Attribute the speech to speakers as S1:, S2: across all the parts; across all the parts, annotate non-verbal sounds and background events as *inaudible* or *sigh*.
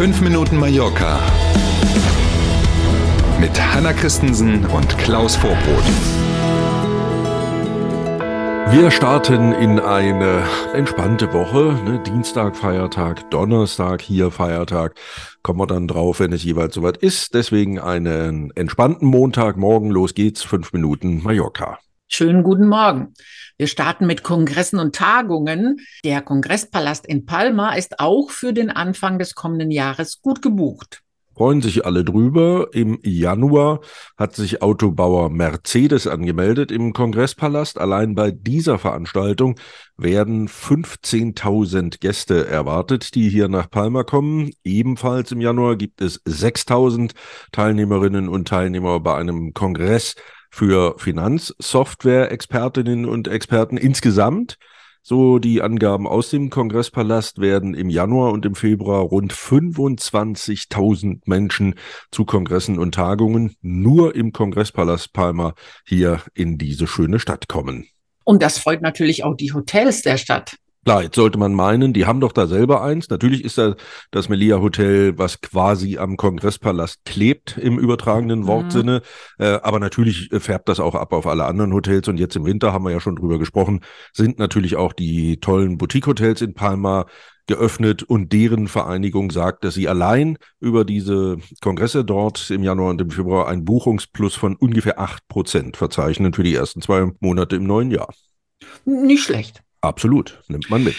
S1: 5 Minuten Mallorca mit Hanna Christensen und Klaus Vorbrot.
S2: Wir starten in eine entspannte Woche. Ne? Dienstag Feiertag, Donnerstag hier Feiertag. Kommen wir dann drauf, wenn es jeweils soweit ist. Deswegen einen entspannten Montag. Morgen los geht's. Fünf Minuten Mallorca.
S3: Schönen guten Morgen. Wir starten mit Kongressen und Tagungen. Der Kongresspalast in Palma ist auch für den Anfang des kommenden Jahres gut gebucht
S2: freuen sich alle drüber. Im Januar hat sich Autobauer Mercedes angemeldet im Kongresspalast. Allein bei dieser Veranstaltung werden 15.000 Gäste erwartet, die hier nach Palma kommen. Ebenfalls im Januar gibt es 6.000 Teilnehmerinnen und Teilnehmer bei einem Kongress für Finanzsoftware-Expertinnen und Experten insgesamt. So die Angaben aus dem Kongresspalast werden im Januar und im Februar rund 25.000 Menschen zu Kongressen und Tagungen nur im Kongresspalast Palma hier in diese schöne Stadt kommen.
S3: Und das freut natürlich auch die Hotels der Stadt.
S2: Klar, jetzt sollte man meinen, die haben doch da selber eins. Natürlich ist da das Melia Hotel, was quasi am Kongresspalast klebt im übertragenen mhm. Wortsinne. Mhm. Äh, aber natürlich äh, färbt das auch ab auf alle anderen Hotels. Und jetzt im Winter haben wir ja schon drüber gesprochen, sind natürlich auch die tollen Boutique-Hotels in Palma geöffnet und deren Vereinigung sagt, dass sie allein über diese Kongresse dort im Januar und im Februar ein Buchungsplus von ungefähr acht Prozent verzeichnen für die ersten zwei Monate im neuen Jahr.
S3: Nicht schlecht.
S2: Absolut, nimmt man mit.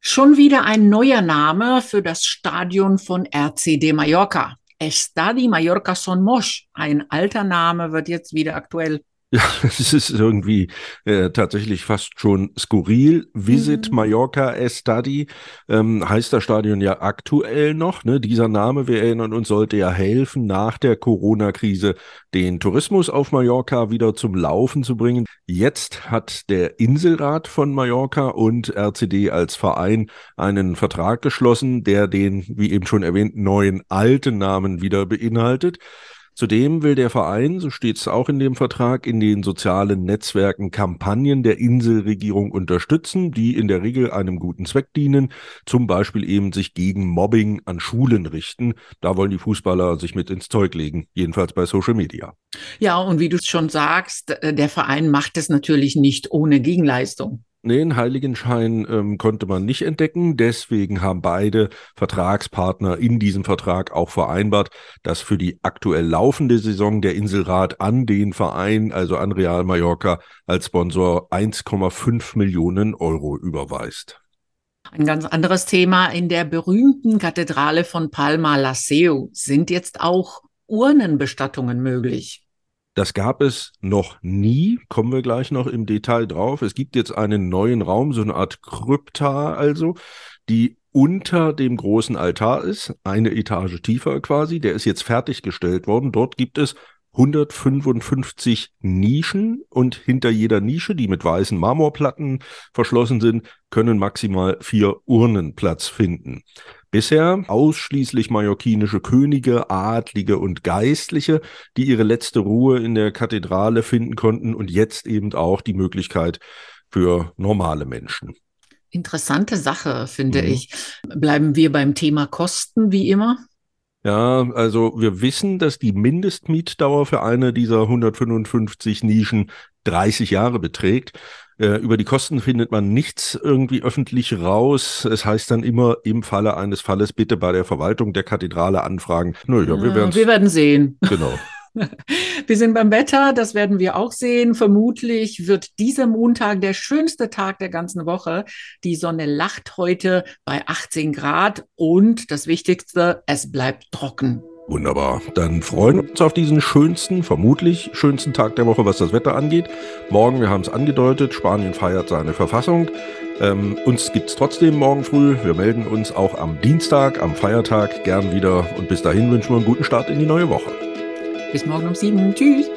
S3: Schon wieder ein neuer Name für das Stadion von RCD Mallorca. Estadi Mallorca Son Mosch. Ein alter Name wird jetzt wieder aktuell. *laughs*
S2: Ja, es ist irgendwie äh, tatsächlich fast schon skurril. Visit mhm. Mallorca Estadi ähm, heißt das Stadion ja aktuell noch. Ne? Dieser Name, wir erinnern uns, sollte ja helfen, nach der Corona-Krise den Tourismus auf Mallorca wieder zum Laufen zu bringen. Jetzt hat der Inselrat von Mallorca und RCD als Verein einen Vertrag geschlossen, der den, wie eben schon erwähnt, neuen alten Namen wieder beinhaltet. Zudem will der Verein, so steht es auch in dem Vertrag, in den sozialen Netzwerken Kampagnen der Inselregierung unterstützen, die in der Regel einem guten Zweck dienen, zum Beispiel eben sich gegen Mobbing an Schulen richten. Da wollen die Fußballer sich mit ins Zeug legen, jedenfalls bei Social Media.
S3: Ja, und wie du es schon sagst, äh, der Verein macht es natürlich nicht ohne Gegenleistung.
S2: Nee, einen Heiligenschein ähm, konnte man nicht entdecken. Deswegen haben beide Vertragspartner in diesem Vertrag auch vereinbart, dass für die aktuell laufende Saison der Inselrat an den Verein, also an Real Mallorca, als Sponsor 1,5 Millionen Euro überweist.
S3: Ein ganz anderes Thema. In der berühmten Kathedrale von Palma la sind jetzt auch Urnenbestattungen möglich.
S2: Das gab es noch nie, kommen wir gleich noch im Detail drauf. Es gibt jetzt einen neuen Raum, so eine Art Krypta also, die unter dem großen Altar ist, eine Etage tiefer quasi. Der ist jetzt fertiggestellt worden. Dort gibt es 155 Nischen und hinter jeder Nische, die mit weißen Marmorplatten verschlossen sind, können maximal vier Urnen Platz finden. Bisher ausschließlich mallorquinische Könige, Adlige und Geistliche, die ihre letzte Ruhe in der Kathedrale finden konnten und jetzt eben auch die Möglichkeit für normale Menschen.
S3: Interessante Sache, finde mhm. ich. Bleiben wir beim Thema Kosten wie immer?
S2: Ja, also wir wissen, dass die Mindestmietdauer für eine dieser 155 Nischen 30 Jahre beträgt. Äh, über die Kosten findet man nichts irgendwie öffentlich raus. Es heißt dann immer im Falle eines Falles bitte bei der Verwaltung der Kathedrale anfragen.
S3: Naja, wir, wir werden sehen.
S2: Genau. *laughs*
S3: Wir sind beim Wetter, das werden wir auch sehen. Vermutlich wird dieser Montag der schönste Tag der ganzen Woche. Die Sonne lacht heute bei 18 Grad und das Wichtigste, es bleibt trocken.
S2: Wunderbar. Dann freuen wir uns auf diesen schönsten, vermutlich schönsten Tag der Woche, was das Wetter angeht. Morgen, wir haben es angedeutet, Spanien feiert seine Verfassung. Ähm, uns gibt es trotzdem morgen früh. Wir melden uns auch am Dienstag, am Feiertag gern wieder. Und bis dahin wünschen wir einen guten Start in die neue Woche.
S3: Bis morgen um sieben. Tschüss.